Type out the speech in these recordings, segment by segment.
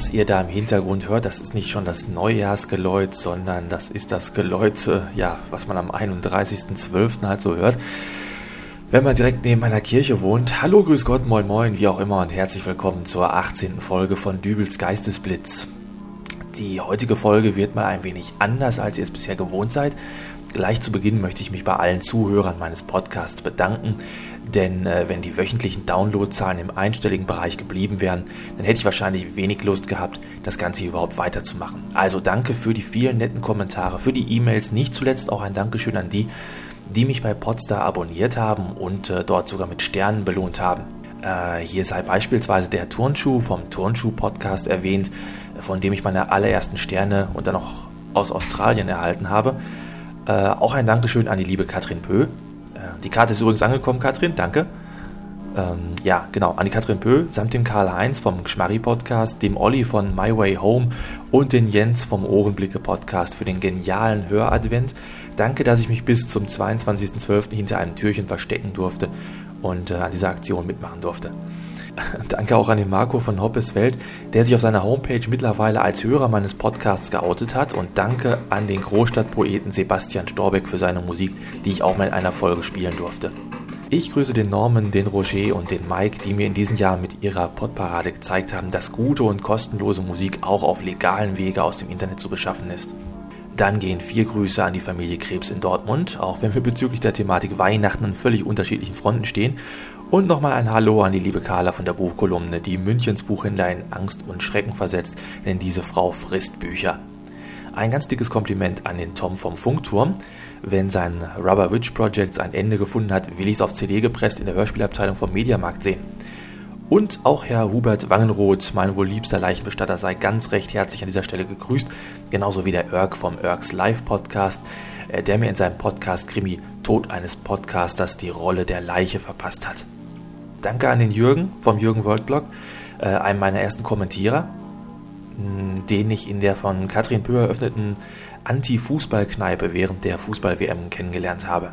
was ihr da im Hintergrund hört, das ist nicht schon das Neujahrsgeläut, sondern das ist das Geläut, ja, was man am 31.12. halt so hört. Wenn man direkt neben einer Kirche wohnt, hallo, grüß Gott, moin moin, wie auch immer und herzlich willkommen zur 18. Folge von Dübels Geistesblitz. Die heutige Folge wird mal ein wenig anders, als ihr es bisher gewohnt seid. Gleich zu Beginn möchte ich mich bei allen Zuhörern meines Podcasts bedanken, denn äh, wenn die wöchentlichen Downloadzahlen im einstelligen Bereich geblieben wären, dann hätte ich wahrscheinlich wenig Lust gehabt, das Ganze hier überhaupt weiterzumachen. Also danke für die vielen netten Kommentare, für die E-Mails, nicht zuletzt auch ein Dankeschön an die, die mich bei Podstar abonniert haben und äh, dort sogar mit Sternen belohnt haben. Äh, hier sei beispielsweise der Turnschuh vom Turnschuh-Podcast erwähnt, von dem ich meine allerersten Sterne und dann auch aus Australien erhalten habe. Äh, auch ein Dankeschön an die liebe Katrin Pö. Die Karte ist übrigens angekommen, Katrin, danke. Ähm, ja, genau, an die Katrin Pö samt dem Karl-Heinz vom Gschmarri-Podcast, dem Olli von My Way Home und den Jens vom Ohrenblicke-Podcast für den genialen Höradvent. Danke, dass ich mich bis zum 22.12. hinter einem Türchen verstecken durfte und äh, an dieser Aktion mitmachen durfte. Danke auch an den Marco von Hoppes Welt, der sich auf seiner Homepage mittlerweile als Hörer meines Podcasts geoutet hat. Und danke an den Großstadtpoeten Sebastian Storbeck für seine Musik, die ich auch mal in einer Folge spielen durfte. Ich grüße den Norman, den Roger und den Mike, die mir in diesen Jahren mit ihrer Podparade gezeigt haben, dass gute und kostenlose Musik auch auf legalen Wege aus dem Internet zu beschaffen ist. Dann gehen vier Grüße an die Familie Krebs in Dortmund, auch wenn wir bezüglich der Thematik Weihnachten an völlig unterschiedlichen Fronten stehen und nochmal ein Hallo an die liebe Carla von der Buchkolumne, die Münchens Buchhändler in Angst und Schrecken versetzt, denn diese Frau frisst Bücher. Ein ganz dickes Kompliment an den Tom vom Funkturm. Wenn sein Rubber Witch Project ein Ende gefunden hat, will ich es auf CD gepresst in der Hörspielabteilung vom Mediamarkt sehen. Und auch Herr Hubert Wangenroth, mein wohl liebster Leichenbestatter, sei ganz recht herzlich an dieser Stelle gegrüßt. Genauso wie der Irk vom Irks Live Podcast, äh, der mir in seinem Podcast Krimi Tod eines Podcasters die Rolle der Leiche verpasst hat. Danke an den Jürgen vom Jürgen Worldblog, äh, einem meiner ersten Kommentierer, den ich in der von Katrin Pöhr eröffneten Anti-Fußball-Kneipe während der Fußball-WM kennengelernt habe.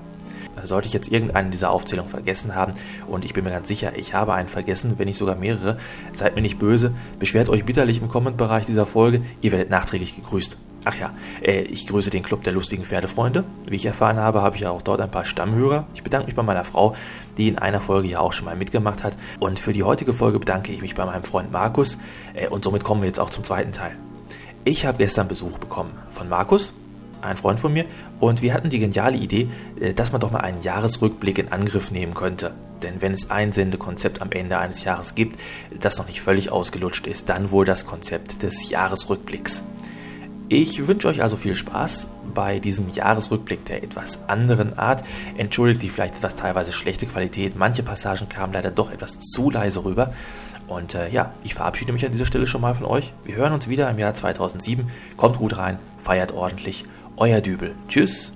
Sollte ich jetzt irgendeinen dieser Aufzählungen vergessen haben, und ich bin mir ganz sicher, ich habe einen vergessen, wenn nicht sogar mehrere, seid mir nicht böse, beschwert euch bitterlich im Kommentbereich dieser Folge, ihr werdet nachträglich gegrüßt. Ach ja, äh, ich grüße den Club der lustigen Pferdefreunde. Wie ich erfahren habe, habe ich ja auch dort ein paar Stammhörer. Ich bedanke mich bei meiner Frau, die in einer Folge ja auch schon mal mitgemacht hat. Und für die heutige Folge bedanke ich mich bei meinem Freund Markus. Äh, und somit kommen wir jetzt auch zum zweiten Teil. Ich habe gestern Besuch bekommen von Markus, ein Freund von mir, und wir hatten die geniale Idee, äh, dass man doch mal einen Jahresrückblick in Angriff nehmen könnte. Denn wenn es ein Sendekonzept am Ende eines Jahres gibt, das noch nicht völlig ausgelutscht ist, dann wohl das Konzept des Jahresrückblicks. Ich wünsche euch also viel Spaß bei diesem Jahresrückblick der etwas anderen Art. Entschuldigt die vielleicht etwas teilweise schlechte Qualität. Manche Passagen kamen leider doch etwas zu leise rüber. Und äh, ja, ich verabschiede mich an dieser Stelle schon mal von euch. Wir hören uns wieder im Jahr 2007. Kommt gut rein, feiert ordentlich. Euer Dübel. Tschüss.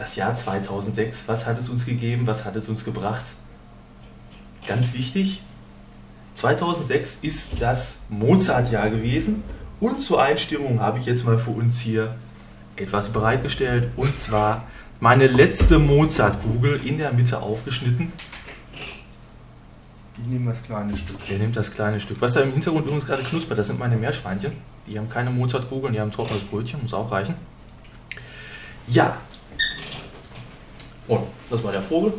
Das Jahr 2006, was hat es uns gegeben, was hat es uns gebracht? Ganz wichtig, 2006 ist das Mozart-Jahr gewesen und zur Einstimmung habe ich jetzt mal für uns hier etwas bereitgestellt und zwar meine letzte Mozart-Kugel in der Mitte aufgeschnitten. Ich nehme das kleine Stück. Ihr nehmt das kleine Stück. Was da im Hintergrund übrigens gerade knuspert, das sind meine Meerschweinchen. Die haben keine Mozart-Kugeln, die haben ein trockenes Brötchen, muss auch reichen. Ja. Und das war der Vogel.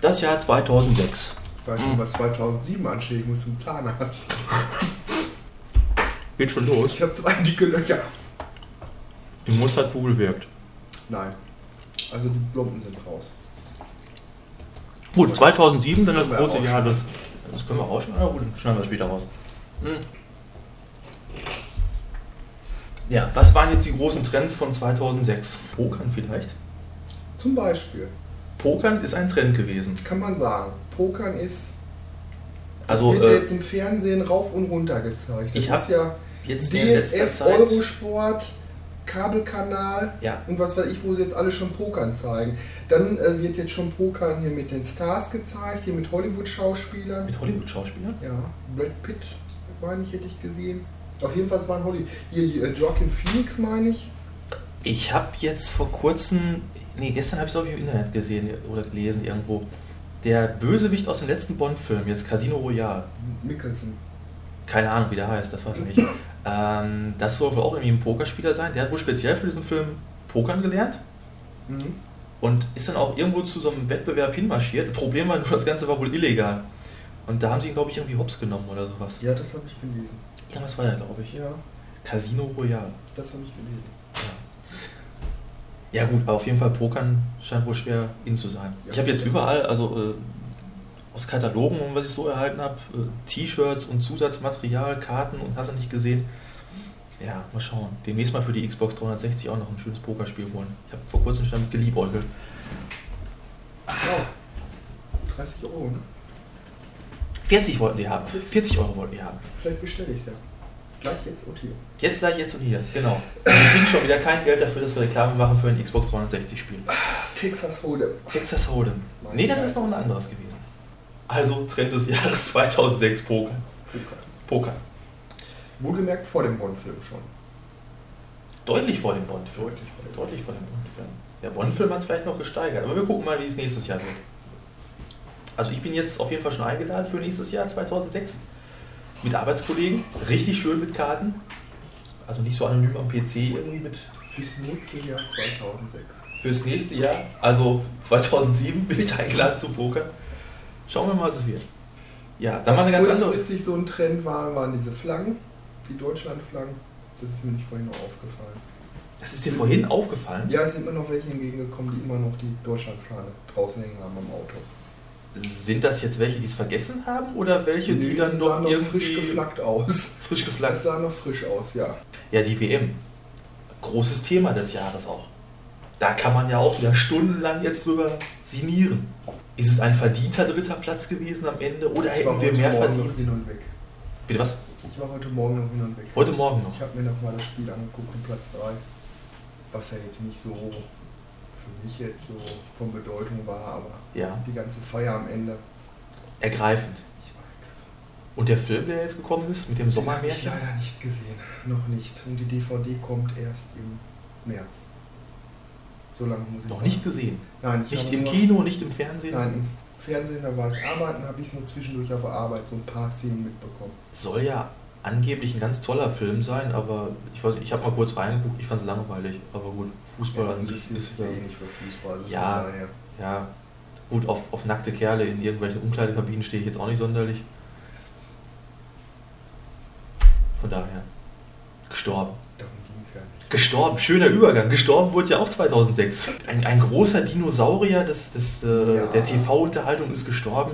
Das Jahr 2006. Ich weiß schon, was 2007 ansteht. Ich muss zum Zahnarzt. Geht schon los. Ich habe zwei dicke Löcher. Die Mozartkugel wirkt. Nein. Also die Plumpen sind raus. Gut, 2007 dann das große Jahr. Das, das können wir rausschneiden, oder gut, schneiden wir später raus. Hm. Ja, was waren jetzt die großen Trends von 2006? Pokern vielleicht? Zum Beispiel Pokern ist ein Trend gewesen. kann man sagen, Pokern ist. Also wird ja äh, jetzt im Fernsehen rauf und runter gezeigt. Das ich ist ja jetzt DSF. Eurosport, Kabelkanal Ja, und was weiß ich, wo sie jetzt alle schon Pokern zeigen. Dann äh, wird jetzt schon Pokern hier mit den Stars gezeigt, hier mit Hollywood-Schauspielern. mit Hollywood-Schauspielern? Ja, Brad Pitt, meine ich, hätte ich gesehen. Auf jeden Fall, es war ein Hollywood. Hier, hier äh, Joaquin Phoenix, meine ich. Ich habe jetzt vor kurzem, nee, gestern habe ich es auch im Internet gesehen oder gelesen irgendwo, Der Bösewicht aus dem letzten Bond-Film, jetzt Casino Royale. Mickelson. Keine Ahnung, wie der heißt, das weiß ich nicht. ähm, das soll wohl auch irgendwie ein Pokerspieler sein. Der hat wohl speziell für diesen Film Pokern gelernt Mhm. und ist dann auch irgendwo zu so einem Wettbewerb hinmarschiert. Problem war nur, das Ganze war wohl illegal. Und da haben sie ihn, glaube ich, irgendwie hops genommen oder sowas. Ja, das habe ich gelesen. Irgendwas war da, glaube ich. Ja, Casino Royale. das habe ich gelesen. Ja gut, aber auf jeden Fall Pokern scheint wohl schwer in zu sein. Ja, ich habe jetzt überall, also äh, aus Katalogen, und was ich so erhalten habe, äh, T-Shirts und Zusatzmaterial, Karten und hast du nicht gesehen. Ja, mal schauen. Demnächst mal für die Xbox 360 auch noch ein schönes Pokerspiel holen. Ich habe vor kurzem schon damit geliebäugelt. Wow. 30 Euro, ne? 40 wollten die haben. 40 Euro wollten die haben. Vielleicht bestelle ich es ja. Gleich jetzt und hier. Jetzt gleich, jetzt und hier. Genau. Wir kriegen schon wieder kein Geld dafür, dass wir Reklame machen für ein Xbox 360 Spiel. Texas Hold'em. Texas Hold'em. Mein Nee, das ist noch ein anderes gewesen. Also Trend des Jahres 2006 Poker. Poker. Poker. Wohlgemerkt vor dem Bond-Film schon. Deutlich vor dem Bond-Film. Deutlich vor dem Deutlich vor dem Bond-Film. Der Bond-Film hat es vielleicht noch gesteigert, aber wir gucken mal, wie es nächstes Jahr wird. Also ich bin jetzt auf jeden Fall schon eingeladen für nächstes Jahr 2006 mit Arbeitskollegen, richtig schön mit Karten. Also nicht so anonym am PC irgendwie mit Fürs nächste Jahr 2006. fürs nächste Jahr. Also 2007 bin ich eingeladen zu Poker. Schauen wir mal, was es wird. Ja, dann war eine ganz andere. kurzfristig so ein Trend war, waren diese Flaggen, die Deutschlandflaggen. Das ist mir nicht vorhin noch aufgefallen. Das ist dir vorhin aufgefallen? Ja, es sind immer noch welche entgegengekommen, die immer noch die Deutschlandfahne draußen hängen haben am Auto. Sind das jetzt welche, die es vergessen haben oder welche, die Nee, dann die noch sahen noch irgendwie frisch geflaggt aus. frisch Das geflaggt sah noch frisch aus, ja. Ja, die WM. Großes Thema des Jahres auch. Da kann man ja auch wieder stundenlang jetzt drüber sinnieren. Ist es ein verdienter dritter Platz gewesen am Ende oder Ich hätten wir heute mehr Morgen noch verdient? hin und weg. Bitte was? Ich war heute Morgen noch hin und weg. Heute Morgen noch. Ich habe mir noch mal das Spiel angeguckt um Platz 3. Was ja jetzt nicht so für mich jetzt so von Bedeutung war, aber Ja, die ganze Feier am Ende. ergreifend. War Und der Film, der jetzt gekommen ist, mit dem Den habe ich Sommermärchen? leider nicht gesehen. Noch nicht. Und die DVD kommt erst im März. So lange muss ich Noch nicht gesehen. Nein, ich Nicht im Kino, nicht im Fernsehen. Nein, im Fernsehen, da war ich arbeiten, habe ich es nur zwischendurch auf der Arbeit so ein paar Szenen mitbekommen. Soll ja angeblich ein ganz toller Film sein, aber ich weiß nicht, ich habe mal kurz reingeguckt, ich fand es langweilig. Aber gut, Fußball an sich ist ja ja, eh nicht für Fußball. das Ja. ja gut, auf, auf nackte Kerle in irgendwelchen Umkleidekabinen stehe ich jetzt auch nicht sonderlich. Von daher, gestorben. Darum ging es ja nicht. Gestorben, schöner Übergang. Gestorben wurde ja auch 2006. Ein, ein großer Dinosaurier des, des, äh, Ja. der TV-Unterhaltung ist gestorben.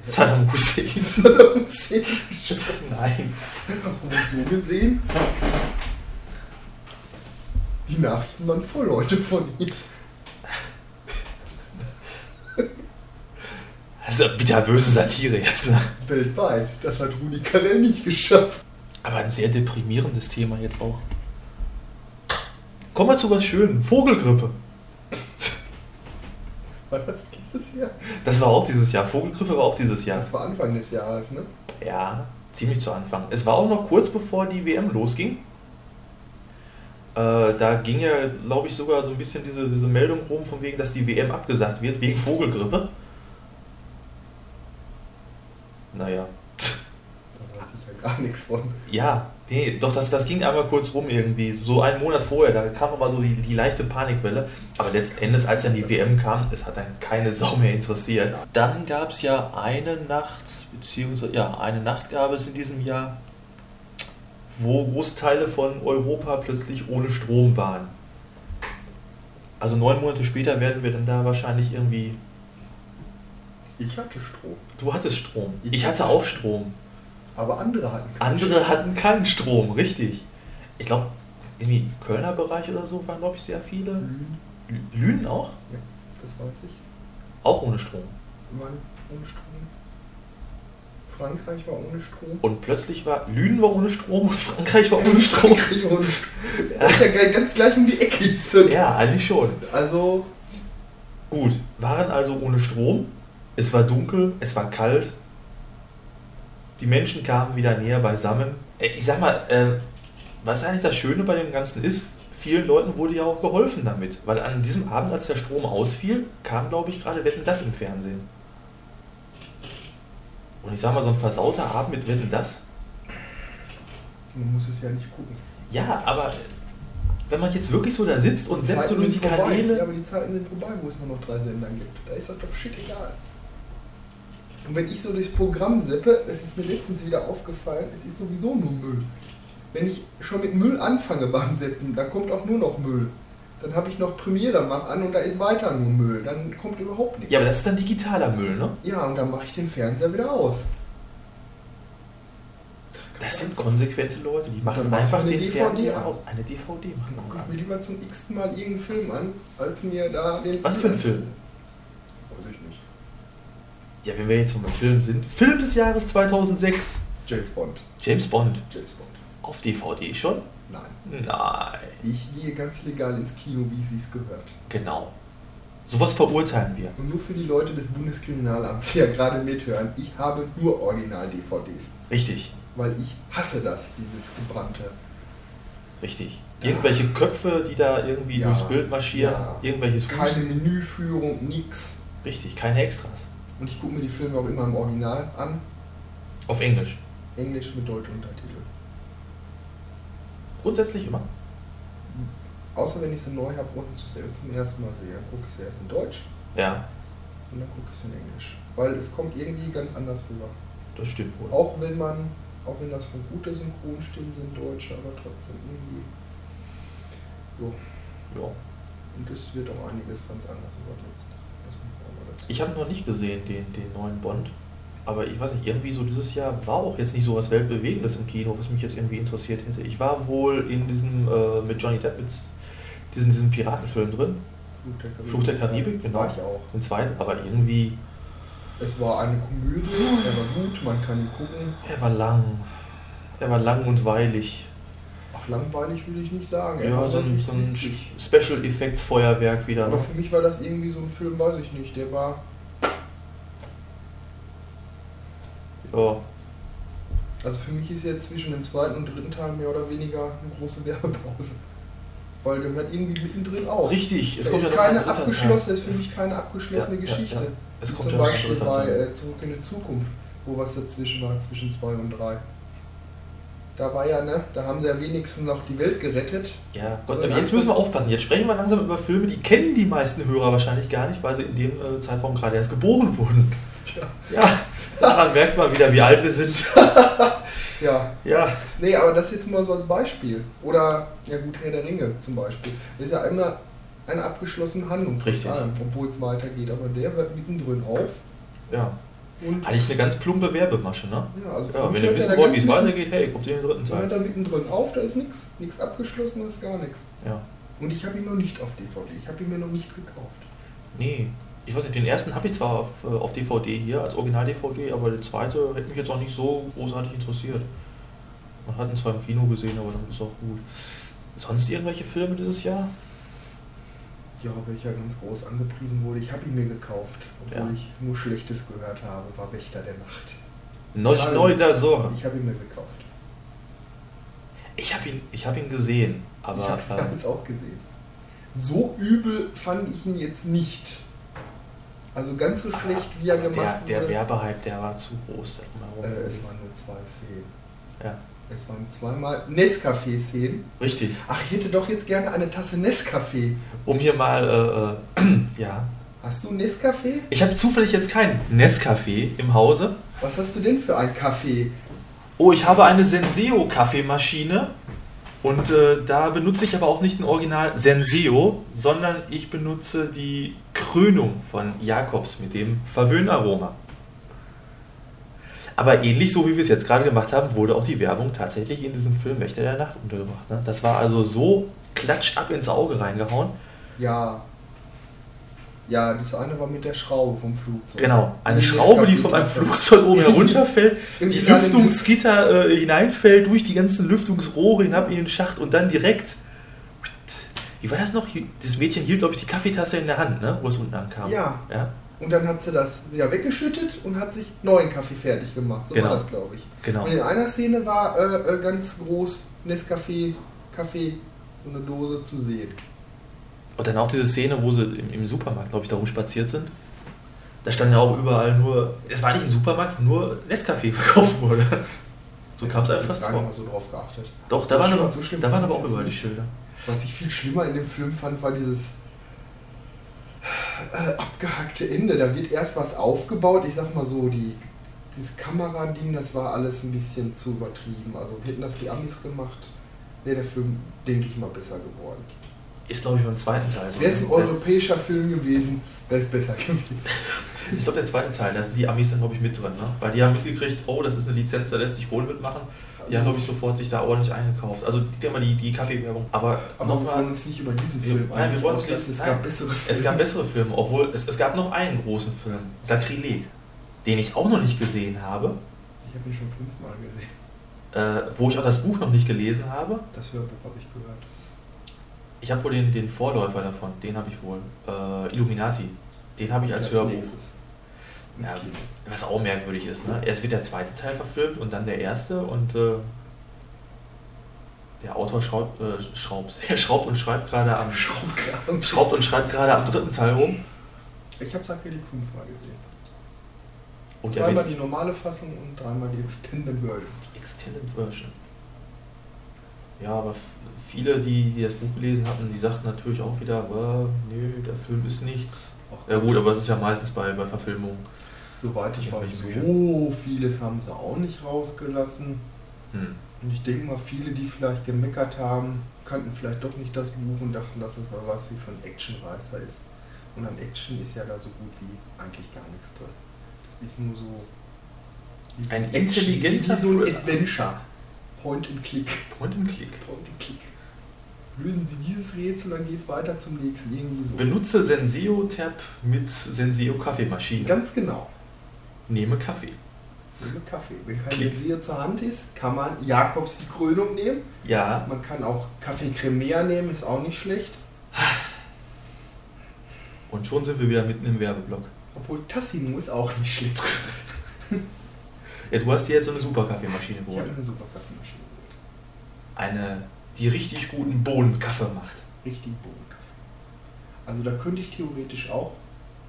Saddam Hussein. Saddam Hussein ist gestorben. Nein. Und so gesehen, die Nachrichten waren voll Leute von ihm. Also bitterböse Satire jetzt. Ne? Weltweit. Das hat Rudi Carell nicht geschafft. Aber ein sehr deprimierendes Thema jetzt auch. Kommen wir zu was Schönem. Vogelgrippe. War das dieses Jahr? Das war auch dieses Jahr. Vogelgrippe war auch dieses Jahr. Das war Anfang des Jahres, ne? Ja, ziemlich zu Anfang. Es war auch noch kurz bevor die WM losging. Äh, da ging ja, glaube ich, sogar so ein bisschen diese, diese Meldung rum, von wegen, dass die WM abgesagt wird, wegen Vogelgrippe. Naja. Da weiß ich ja gar nichts von. Ja, nee, doch, das, das ging einmal kurz rum irgendwie. So einen Monat vorher, da kam nochmal so die, die leichte Panikwelle. Aber letzten Endes, als dann die WM kam, es hat dann keine Sau mehr interessiert. Dann gab es ja eine Nacht, beziehungsweise, ja, eine Nacht gab es in diesem Jahr, wo große Teile von Europa plötzlich ohne Strom waren. Also neun Monate später werden wir dann da wahrscheinlich irgendwie. Ich hatte Strom. Du hattest Strom. Ich Ich hatte hatte auch Strom. Aber andere hatten keinen Andere hatten keinen Strom, richtig. Ich glaube, irgendwie im Kölner Bereich oder so waren, glaube ich, sehr viele. Lünen. Lü- Lünen auch? Ja, das weiß ich. Auch ohne Strom. Waren ohne Strom. Frankreich war ohne Strom. Und plötzlich war Lünen war ohne Strom und Frankreich war ohne Strom. Frankreich ohne Strom. Das ist ja ganz gleich um die Ecke. Ist. Ja, eigentlich schon. Also, Gut, waren also ohne Strom. Es war dunkel, es war kalt. Die Menschen kamen wieder näher beisammen. Äh, Ich sag mal, äh, was eigentlich das Schöne bei dem Ganzen ist, vielen Leuten wurde ja auch geholfen damit. Weil an diesem Abend, als der Strom ausfiel, kam, glaube ich, gerade Wetten das im Fernsehen. Und ich sag mal, so ein versauter Abend mit Wetten das. Man muss es ja nicht gucken. Ja, aber wenn man jetzt wirklich so da sitzt und setzt so durch die vorbei. Kanäle. Ja, aber die Zeiten sind vorbei, wo es nur noch drei Sender gibt. Da ist das doch shit egal. Und wenn ich so durchs Programm sippe, es ist mir letztens wieder aufgefallen, es ist sowieso nur Müll. Wenn ich schon mit Müll anfange beim Seppen, dann kommt auch nur noch Müll. Dann habe ich noch Premiere mach an und da ist weiter nur Müll. Dann kommt überhaupt nichts. Ja, aber das ist dann digitaler Müll, ne? Ja, und dann mache ich den Fernseher wieder aus. Das sind konsequente Leute, die machen einfach eine den DVD Fernseher an. aus. Eine DVD machen. Dann gucke ich mir lieber zum x-ten Mal irgendeinen Film an, als mir da den... Was für ein Film? Weiß ich nicht. Ja, wenn wir jetzt von einem Film sind. Film des Jahres 2006. James Bond. James Bond. James Bond. Auf DVD schon? Nein. Nein. Ich gehe ganz legal ins Kino, wie es sich gehört. Genau. Sowas verurteilen wir. Und nur für die Leute des Bundeskriminalamts, die ja gerade mithören, ich habe nur Original-DVDs. Richtig. Weil ich hasse das, dieses gebrannte. Richtig. Ja. Irgendwelche Köpfe, die da irgendwie Ja. durchs Bild marschieren. Ja. Irgendwelches Keine Husten. Menüführung, nix. Richtig, keine Extras. Und ich gucke mir die Filme auch immer im Original an. Auf Englisch. Englisch mit deutschen Untertiteln. Grundsätzlich immer. Außer wenn ich sie neu habe und zum ersten Mal sehe. Dann gucke ich sie erst in Deutsch Ja, und dann gucke ich sie in Englisch. Weil es kommt irgendwie ganz anders rüber. das stimmt wohl. Auch wenn man, auch wenn das von gute Synchronstimmen sind, Deutsche, aber trotzdem irgendwie. So. Ja. Und es wird auch einiges ganz anders übersetzt. Ich habe noch nicht gesehen, den, den neuen Bond. Aber ich weiß nicht, irgendwie so dieses Jahr war auch jetzt nicht so was Weltbewegendes im Kino, was mich jetzt irgendwie interessiert hätte. Ich war wohl in diesem, äh, mit Johnny Depp, mit diesen, diesen Piratenfilm drin, Fluch der Karibik. Fluch der Karibik, genau. War ich auch. im zweiten, aber irgendwie, Es war eine Komödie, er war gut, man kann ihn gucken. er war lang. Er war lang und weilig. Ach, langweilig würde ich nicht sagen. Er Ja, war so ein, so ein. Special Effects Feuerwerk wieder. Aber Ne? für mich war das irgendwie so ein Film, weiß ich nicht. Der war, Ja, also für mich ist jetzt zwischen dem zweiten und dritten Teil mehr oder weniger eine große Werbepause. Weil der hört irgendwie mittendrin auf. richtig. Es Es kommt ist ja keine abgeschlossene, ist für mich keine abgeschlossene Ja, ja, Geschichte. ja. Es Wie kommt zum ja Beispiel bei äh, Zurück in die Zukunft, wo was dazwischen war, zwischen 2 und 3. Da war ja, ne, da haben sie ja wenigstens noch die Welt gerettet. Ja, Gott, Also aber jetzt müssen wir aufpassen. Jetzt sprechen wir langsam über Filme, die kennen die meisten Hörer wahrscheinlich gar nicht, weil sie in dem äh, Zeitraum gerade erst geboren wurden. Tja. Ja, daran merkt man wieder, wie alt wir sind. Ja, Ja, nee, aber das jetzt mal so als Beispiel. Oder, ja gut, Herr der Ringe zum Beispiel. Das ist ja immer eine abgeschlossene Handlung, Richtig. obwohl es weitergeht. Aber der hört mittendrin auf. ja. Und Eigentlich eine ganz plumpe Werbemasche, ne? ja, also Ja, wenn ihr wissen wollt, wie es weitergeht, hey, kommt ihr in den dritten Der hört Teil. da mittendrin auf, da ist nichts. Nichts abgeschlossenes, gar nichts. Ja. Und ich habe ihn noch nicht auf DVD. Ich habe ihn mir noch nicht gekauft. Nee. Ich weiß nicht, den ersten habe ich zwar auf, äh, auf DVD hier, als Original-DVD, aber der zweite hätte mich jetzt auch nicht so großartig interessiert. Man hat ihn zwar im Kino gesehen, aber dann ist auch gut. Sonst irgendwelche Filme dieses Jahr? Ja, welcher ganz groß angepriesen wurde. Ich habe ihn mir gekauft, obwohl Ja. ich nur Schlechtes gehört habe, war Wächter der Nacht. Noch neu da so. Ich habe ihn mir gekauft. Ich habe ihn, ich hab ihn gesehen, ich aber habe ihn ähm, jetzt auch gesehen. So übel fand ich ihn jetzt nicht. Also ganz so schlecht, wie er gemacht der, der wurde. Werbehype, der war zu groß. äh, es waren nur zwei Szenen. ja, Es waren zweimal Nescafé-Szenen. richtig. Ach, ich hätte doch jetzt gerne eine Tasse Nescafé. Um hier mal, äh, äh, ja. Hast du Nescafé? Ich habe zufällig jetzt kein Nescafé im Hause. Was hast du denn für einen Kaffee? Oh, ich habe eine Senseo Kaffeemaschine und äh, da benutze ich aber auch nicht den Original Senseo, sondern ich benutze die Krönung von Jakobs mit dem Verwöhnaroma. Aber ähnlich so wie wir es jetzt gerade gemacht haben, wurde auch die Werbung tatsächlich in diesem Film Wächter der Nacht untergebracht. Ne? Das war also so klatsch ab ins Auge reingehauen. Ja. Ja, das eine war mit der Schraube vom Flugzeug. Genau, eine Die Schraube, die von einem. Flugzeug oben herunterfällt, In die Lüftungsgitter äh, hineinfällt, durch die ganzen Lüftungsrohre hinab in den Schacht und dann direkt. Wie war das noch? Das Mädchen hielt, glaube ich, die Kaffeetasse in der Hand, ne? wo es unten ankam. Ja. ja? Und dann hat sie das wieder weggeschüttet und hat sich neuen Kaffee fertig gemacht. So Genau. war das, glaube ich. Genau. Und in einer Szene war äh, äh, ganz groß Nescafé, Kaffee, so eine Dose zu sehen. Und dann auch diese Szene, wo sie im, im Supermarkt, glaube ich, da rumspaziert sind. Da stand ja auch überall nur, es war nicht ein Supermarkt, wo nur Nescafé verkauft wurde. So kam es einfach vor. mal so drauf geachtet. Doch, So da waren, schlimm- aber, so schlimm da waren aber auch überall die. Schilder. Was ich viel schlimmer in dem Film fand, war dieses äh, abgehackte Ende. Da wird erst was aufgebaut. Ich sag mal so, die, dieses Kamerading, das war alles ein bisschen zu übertrieben. Also hätten das die Amis gemacht, wäre der Film, denke ich mal, besser geworden. Ist, glaube ich, beim zweiten Teil. so. Wäre es ein europäischer Film gewesen, wäre es besser gewesen. Ich glaube, der zweite Teil, da sind die Amis dann, glaube ich, mit drin. Ne? Weil die haben mitgekriegt, oh, das ist eine Lizenz, da lässt sich Kohle mitmachen. Die haben, glaube ich, sofort sich da ordentlich eingekauft. Also, die haben mal die, die Kaffeewerbung. Aber, Aber wir nochmal, wollen uns nicht über diesen Wir- Film nein, wir wollen uns nicht- Es gab bessere Filme. es gab bessere Filme, obwohl es, es gab noch einen großen Film, Sakrileg, den ich auch noch nicht gesehen habe, Ich habe ihn schon fünfmal gesehen. äh, wo ich auch das Buch noch nicht gelesen habe. Das Hörbuch habe ich gehört. Ich habe wohl den, den Vorläufer davon, den habe ich wohl. Äh, Illuminati. Den habe ich als Hörbuch. Ja, was auch merkwürdig ist. Ne? Erst wird der zweite Teil verfilmt und dann der erste und äh, der Autor schraubt, äh, schraubt, er schraubt und schreibt gerade am schraubt und schreibt gerade am dritten Teil rum. Ich habe Sakrileg fünfmal gesehen. Und Zweimal die normale Fassung und dreimal die Extended Version. Extended Version. Ja, aber viele, die, die das Buch gelesen hatten, die sagten natürlich auch wieder, "Äh, nö, der Film ist nichts. Ja gut, aber es ist ja meistens bei, bei Verfilmungen. Soweit ich weiß, so vieles haben sie auch nicht rausgelassen. Hm. Und ich denke mal, viele, die vielleicht gemeckert haben, kannten vielleicht doch nicht das Buch und dachten, dass es mal was wie von Actionreißer ist. Und an Action ist ja da so gut wie eigentlich gar nichts drin. Das ist nur so. Ein intelligenter so ein Thriller. Adventure. Point and Click. Point and Click. Point and Click. Lösen Sie dieses Rätsel, dann geht es weiter zum nächsten. Irgendwie so. Benutze Senseo-Tab mit Senseo-Kaffeemaschine. Ganz genau. Nehme Kaffee. Nehme Kaffee. Wenn kein Klick. Senseo zur Hand ist, kann man Jakobs die Krönung nehmen. Ja, Man kann auch Kaffee Cremea nehmen, ist auch nicht schlecht. und schon sind wir wieder mitten im Werbeblock. Obwohl Tassimo ist auch nicht schlecht. Ja, du hast dir jetzt so eine super Kaffeemaschine Ich geholt. habe eine super Kaffeemaschine geholt. Eine, die richtig guten Bohnenkaffee macht. Richtig Bohnenkaffee. Also da könnte ich theoretisch auch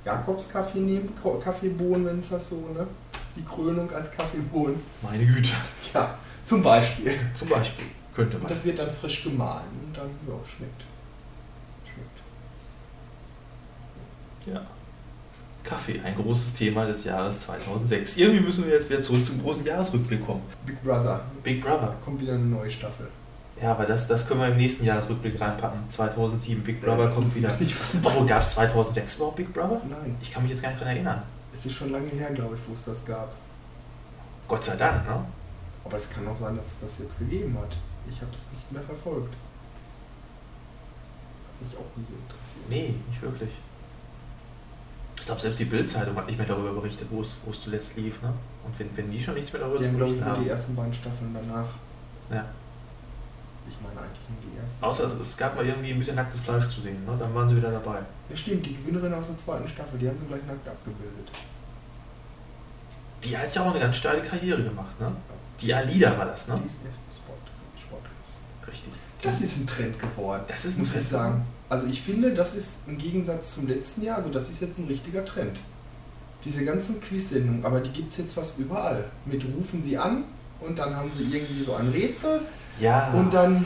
Jakobs Kaffee nehmen, Kaffeebohnen, wenn es das so, ne? Die Krönung als Kaffeebohnen. Meine Güte. Ja, zum Beispiel. Zum Beispiel. Könnte Und man. das wird dann frisch gemahlen und dann, ja, schmeckt. Schmeckt. Ja. Kaffee, ein großes Thema des Jahres 2006. Irgendwie müssen wir jetzt wieder zurück zum großen Jahresrückblick kommen. Big Brother. Big Brother. Da kommt wieder eine neue Staffel. Ja, aber das, das können wir im nächsten Jahresrückblick reinpacken. 2007, Big Brother das kommt wieder. nicht- Obwohl, gab es 2006 überhaupt Big Brother? Nein, Ich kann mich jetzt gar nicht dran erinnern. es ist schon lange her, glaube ich, wo es das gab. Gott sei Dank, ne? Aber es kann auch sein, dass es das jetzt gegeben hat. Ich habe es nicht mehr verfolgt. Hat mich auch nie interessiert. Nee, nicht wirklich. Ich glaube, selbst die Bild-Zeitung hat nicht mehr darüber berichtet, wo es, wo es zuletzt lief, ne? Und wenn, wenn die schon nichts mehr darüber Die zu haben, glaube ich, berichten nur haben. die ersten beiden Staffeln danach. Ja. Ich meine eigentlich nur die ersten. Außer es, es gab mal irgendwie ein bisschen nacktes Fleisch zu sehen, ne? Dann waren sie wieder dabei. Ja, stimmt, die Gewinnerin aus der zweiten Staffel, die haben sie gleich nackt abgebildet. Die hat ja auch eine ganz steile Karriere gemacht, ne? Die Alida war das, ne? Die ist echt Sport, Sportklasse. Richtig. Das ist ein Trend geworden. Das ist ein muss Trend ich sagen. Also ich finde, das ist im Gegensatz zum letzten Jahr, also das ist jetzt ein richtiger Trend. Diese ganzen Quiz-Sendungen, aber die gibt es jetzt fast überall. Mit rufen sie an und dann haben sie irgendwie so ein Rätsel Ja. und dann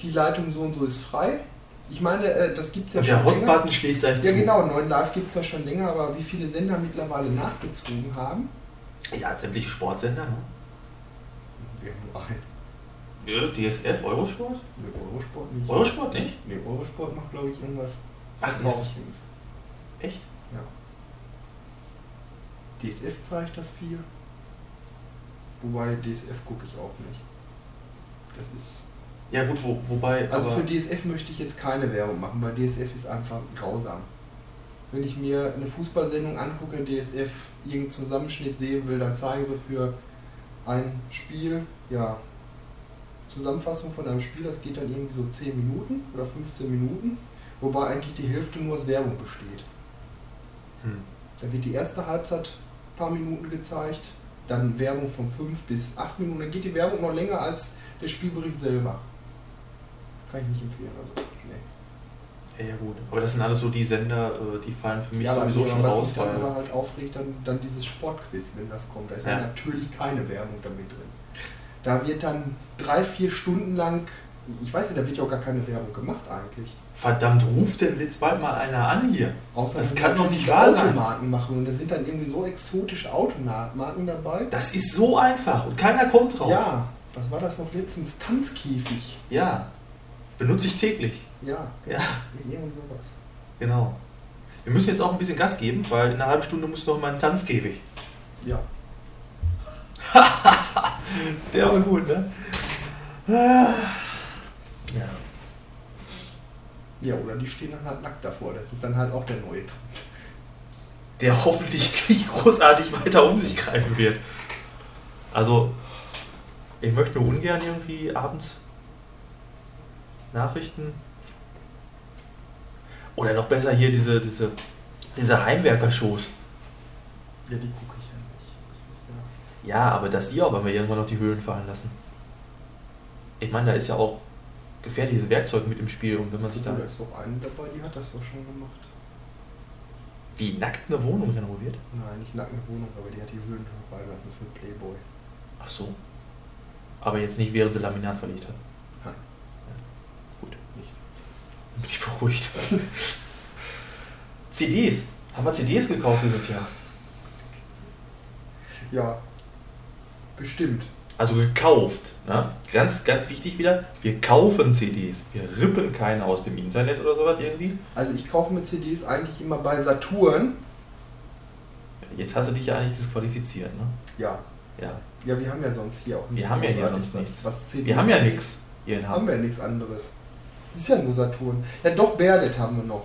die Leitung so und so ist frei. Ich meine, äh, das gibt es ja Und der schon länger. Hotbutton schlägt gleich Ja zu. genau, 9 Live gibt es ja schon länger, aber wie viele Sender mittlerweile nachgezogen haben? Ja, sämtliche Sportsender, ne? Wir haben nur einen. Ja, DSF, Eurosport? Nee, Eurosport nicht. Eurosport nicht? Nee, Eurosport macht glaube ich irgendwas Ach, Verbrauchsdings. Echt? Ja. DSF zeigt das viel. Wobei DSF gucke ich auch nicht. Das ist. Ja gut, wo, wobei... Also für DSF möchte ich jetzt keine Werbung machen, weil DSF ist einfach grausam. Wenn ich mir eine Fußballsendung angucke, DSF irgendeinen Zusammenschnitt sehen will, dann zeigen sie für ein Spiel, ja, Zusammenfassung von einem Spiel, das geht dann irgendwie so 10 Minuten oder 15 Minuten, wobei eigentlich die Hälfte nur aus Werbung besteht. Hm. Da wird die erste Halbzeit ein paar Minuten gezeigt, dann Werbung von 5 bis 8 Minuten, dann geht die Werbung noch länger als der Spielbericht selber. Kann ich nicht empfehlen. Also, nee. Ja, ja, gut. Aber das sind alles so die Sender, äh, die fallen für mich Ja, aber sowieso schon was raus. mich dann halt aufregt, dann, dann dieses Sportquiz, wenn das kommt. Da ist. Ja. natürlich keine Werbung damit drin. Da wird dann drei, vier Stunden lang, ich weiß nicht, da wird ja auch gar keine Werbung gemacht eigentlich. Verdammt, ruft denn jetzt bald mal einer an hier? Außer Das dass kann doch nicht wahr sein. Automarken machen und da sind dann irgendwie so exotische Automarken dabei. Das ist so einfach und keiner kommt drauf. Ja, was war das noch letztens? Tanzkäfig. Ja. Benutze ich täglich. Ja, Ja, irgendwie sowas. genau. Wir müssen jetzt auch ein bisschen Gas geben, weil in einer halben Stunde muss noch mal ein Tanzkäfig. Ja. Der war gut, ne? Ja. Ja, oder die stehen dann halt nackt davor. Das ist dann halt auch der neue Trend. Der hoffentlich nicht großartig weiter um sich greifen wird. Also, ich möchte nur ungern irgendwie abends Nachrichten. Oder noch besser hier diese, diese, diese Heimwerker-Shows. Ja, die gucke ich ja nicht. Das ist ja aber dass die auch bei mir irgendwann noch die Höhlen fallen lassen. Ich meine, da ist ja auch gefährliches Werkzeug mit im Spiel und wenn man sich da Da ist doch eine dabei, die hat das doch schon gemacht. wie nackt eine Wohnung renoviert. Nein, nicht nackte Wohnung, aber die hat die Höhlen fallen lassen für Playboy. Ach so. Aber jetzt nicht während sie Laminat verlegt hat. Nein. Gut. Nicht. Dann bin ich beruhigt. CDs. Haben wir CDs gekauft dieses Jahr? Ja, bestimmt. Also gekauft. Ne? Ganz, ganz wichtig wieder, wir kaufen CDs. Wir rippen keine aus dem Internet oder sowas irgendwie. Also ich kaufe mir CDs eigentlich immer bei Saturn. Jetzt hast du dich ja eigentlich disqualifiziert. Ne? Ja. Ja. Ja, wir haben ja sonst hier auch Wir haben ja hier sonst was, nichts. Was CDs Wir haben ja nichts hier in Haben wir ja nichts anderes. Es ist ja nur Saturn. Ja, doch, Berdet haben wir noch.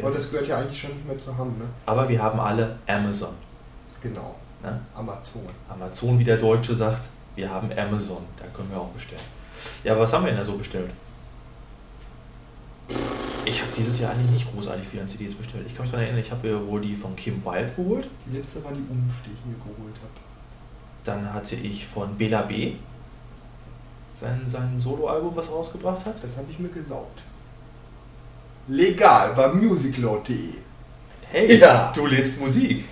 Aber das gehört ja eigentlich schon nicht mehr zu Hamm, ne? Aber wir haben alle Amazon. Genau. Ne? Amazon. Amazon, wie der Deutsche sagt, wir haben Amazon. Da können wir auch bestellen. Ja, was haben wir denn da so bestellt? Ich habe dieses Jahr eigentlich nicht großartig viel an CDs bestellt. Ich kann mich daran erinnern, ich habe mir wohl die von Kim Wilde geholt. Die letzte war die Umf, die ich mir geholt habe. Dann hatte ich von Bela B. sein, sein Soloalbum, was er rausgebracht hat. Das habe ich mir gesaugt. Legal, bei musicload.de. Hey, Ja. du lädst Musik.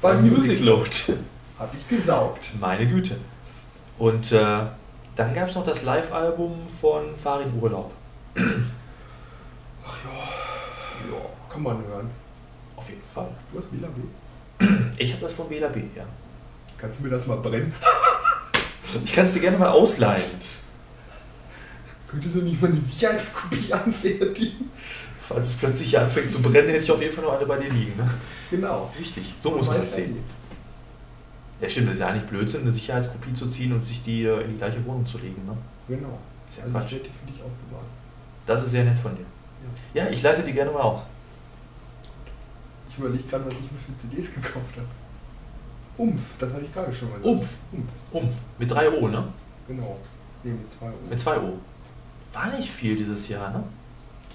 Bei Bei Music Load. Habe ich gesaugt. Meine Güte. Und äh, dann gab es noch das Live-Album von Farin Urlaub. Ach ja, Ja, kann man hören. auf jeden Fall. Du hast Bela B. Ich habe das von Bela B, ja. Kannst du mir das mal brennen? Ich kann es dir gerne mal ausleihen. Könntest du nicht mal eine Sicherheitskopie anfertigen? Falls es plötzlich hier anfängt zu brennen, hätte ich auf jeden Fall noch eine bei dir liegen. Ne? Genau. Richtig, so muss man das weiß sehen. Ja, stimmt, das ist ja eigentlich Blödsinn, eine Sicherheitskopie zu ziehen und sich die äh, in die gleiche Wohnung zu legen. Ne? Genau. Ist ja Also Quatsch. ich für dich aufbewahren. Das ist sehr nett von dir. Ja, ich leiste die gerne mal aus. Ich überlege gerade, was ich mir für CDs gekauft habe. Umf, das habe ich gerade schon mal gesagt. Umf. Umf, Umf. Mit 3 O, ne? genau. Ne, mit zwei Umf. Mit 2 O. War nicht viel dieses Jahr, ne?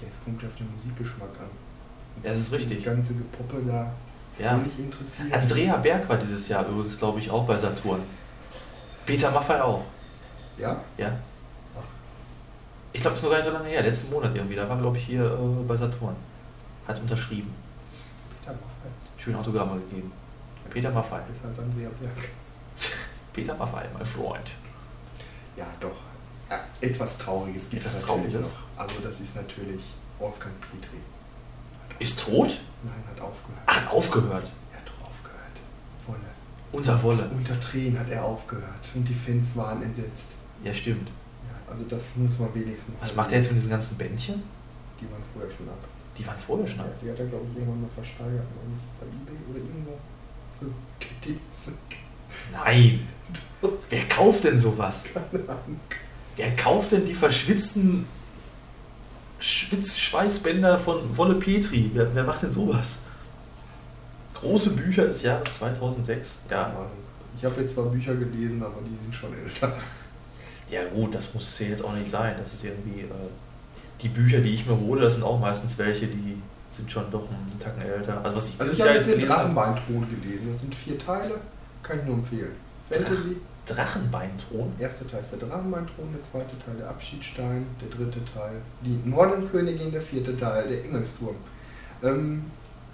Ja, es kommt ja auf den Musikgeschmack an. Das ist richtig. Das ganze Gepoppe da Ja. wenig interessiert. Andrea Berg war dieses Jahr übrigens, glaube ich, auch bei Saturn. Peter Maffay auch. Ja? Ja. Ach. Ich glaube, es ist noch gar nicht so lange her, letzten Monat irgendwie. Da war, glaube ich, hier äh, bei Saturn. Hat unterschrieben. Peter Maffay. Schön Autogramme gegeben. Peter Maffay. Besser als Andrea Berg. Peter Maffay, mein Freund. Ja, doch. Äh, etwas Trauriges gibt es natürlich Trauriges? noch. Also das ist natürlich Wolfgang Petri. Ist tot? Nein, hat aufgehört. Hat aufgehört. Er hat doch aufgehört. Wolle. Unser Wolle. Unter Tränen hat er aufgehört. Und die Fans waren entsetzt. Ja, stimmt. Ja, also das muss man wenigstens. Was macht er jetzt mit diesen ganzen Bändchen? Die waren vorher schon ab. Die waren vorher schon Ja, ab. die hat er, glaube ich, irgendwann mal versteigert. Bei Ebay oder irgendwo. Für. Nein. Wer kauft denn sowas? Keine Ahnung. Wer kauft denn die verschwitzten Schweißbänder von Wolle Petri? Wer, wer macht denn sowas? Große Bücher des Jahres 2006. Keine Ja. Ich habe jetzt zwar Bücher gelesen, aber die sind schon älter. ja gut, das muss es ja jetzt auch nicht sein. Das ist irgendwie äh, die Bücher, die ich mir hole, das sind auch meistens welche, die sind schon doch einen Tacken älter. Also was ich Also ich habe jetzt den. Drachenbeinthron gelesen. Das sind vier Teile. Kann ich nur empfehlen. Fantasy. Drachenbeinthron? Erster Teil ist der Drachenbeinthron, der zweite Teil der Abschiedstein, der dritte Teil die Nordenkönigin, der vierte Teil der Engelsturm. Ähm,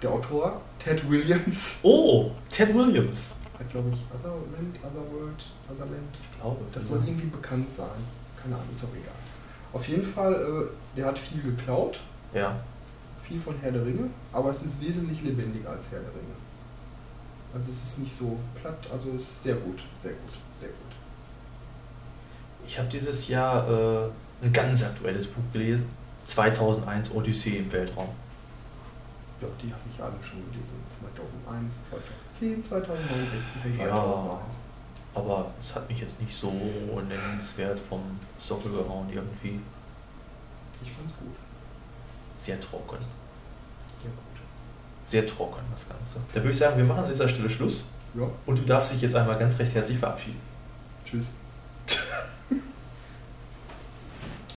der Autor, Ted Williams, Oh, Ted Williams. hat glaube ich Otherland, Otherworld, Otherland. Ich glaube. Das soll irgendwie bekannt sein. Keine Ahnung, ist auch egal. Auf jeden Fall, äh, der hat viel geklaut, Ja. viel von Herr der Ringe, aber es ist wesentlich lebendiger als Herr der Ringe. Also es ist nicht so platt, also es ist sehr gut, sehr gut, sehr gut. Ich habe dieses Jahr äh, ein ganz aktuelles Buch gelesen. 2001 Odyssee im Weltraum. Ja, die habe ich alle schon gelesen. 2001, 2010, 2069 und Ja. 2001. Aber es hat mich jetzt nicht so nennenswert vom Sockel gehauen irgendwie. Ich fand's gut. Sehr trocken. Sehr trocken das Ganze. Da würde ich sagen, wir machen an dieser Stelle Schluss. Ja, Und du darfst dich jetzt einmal ganz recht herzlich verabschieden. tschüss.